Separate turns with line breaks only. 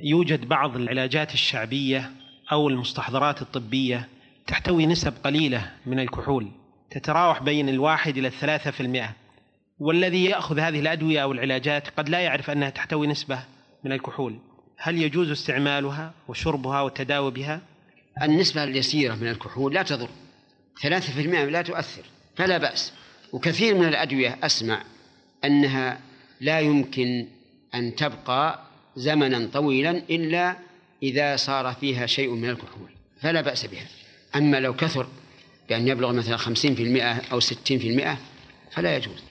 يوجد بعض العلاجات الشعبية أو المستحضرات الطبية تحتوي نسب قليلة من الكحول تتراوح بين الواحد إلى الثلاثة في المئة. والذي يأخذ هذه الأدوية أو العلاجات قد لا يعرف أنها تحتوي نسبة من الكحول. هل يجوز استعمالها وشربها والتداوي بها؟
النسبة اليسيرة من الكحول لا تضر. ثلاثة في المئة لا تؤثر فلا بأس. وكثير من الأدوية أسمع أنها لا يمكن أن تبقى زمنا طويلا إلا إذا صار فيها شيء من الكحول فلا بأس بها. أما لو كثر بأن يبلغ مثلا خمسين في المئة أو ستين في المئة فلا يجوز.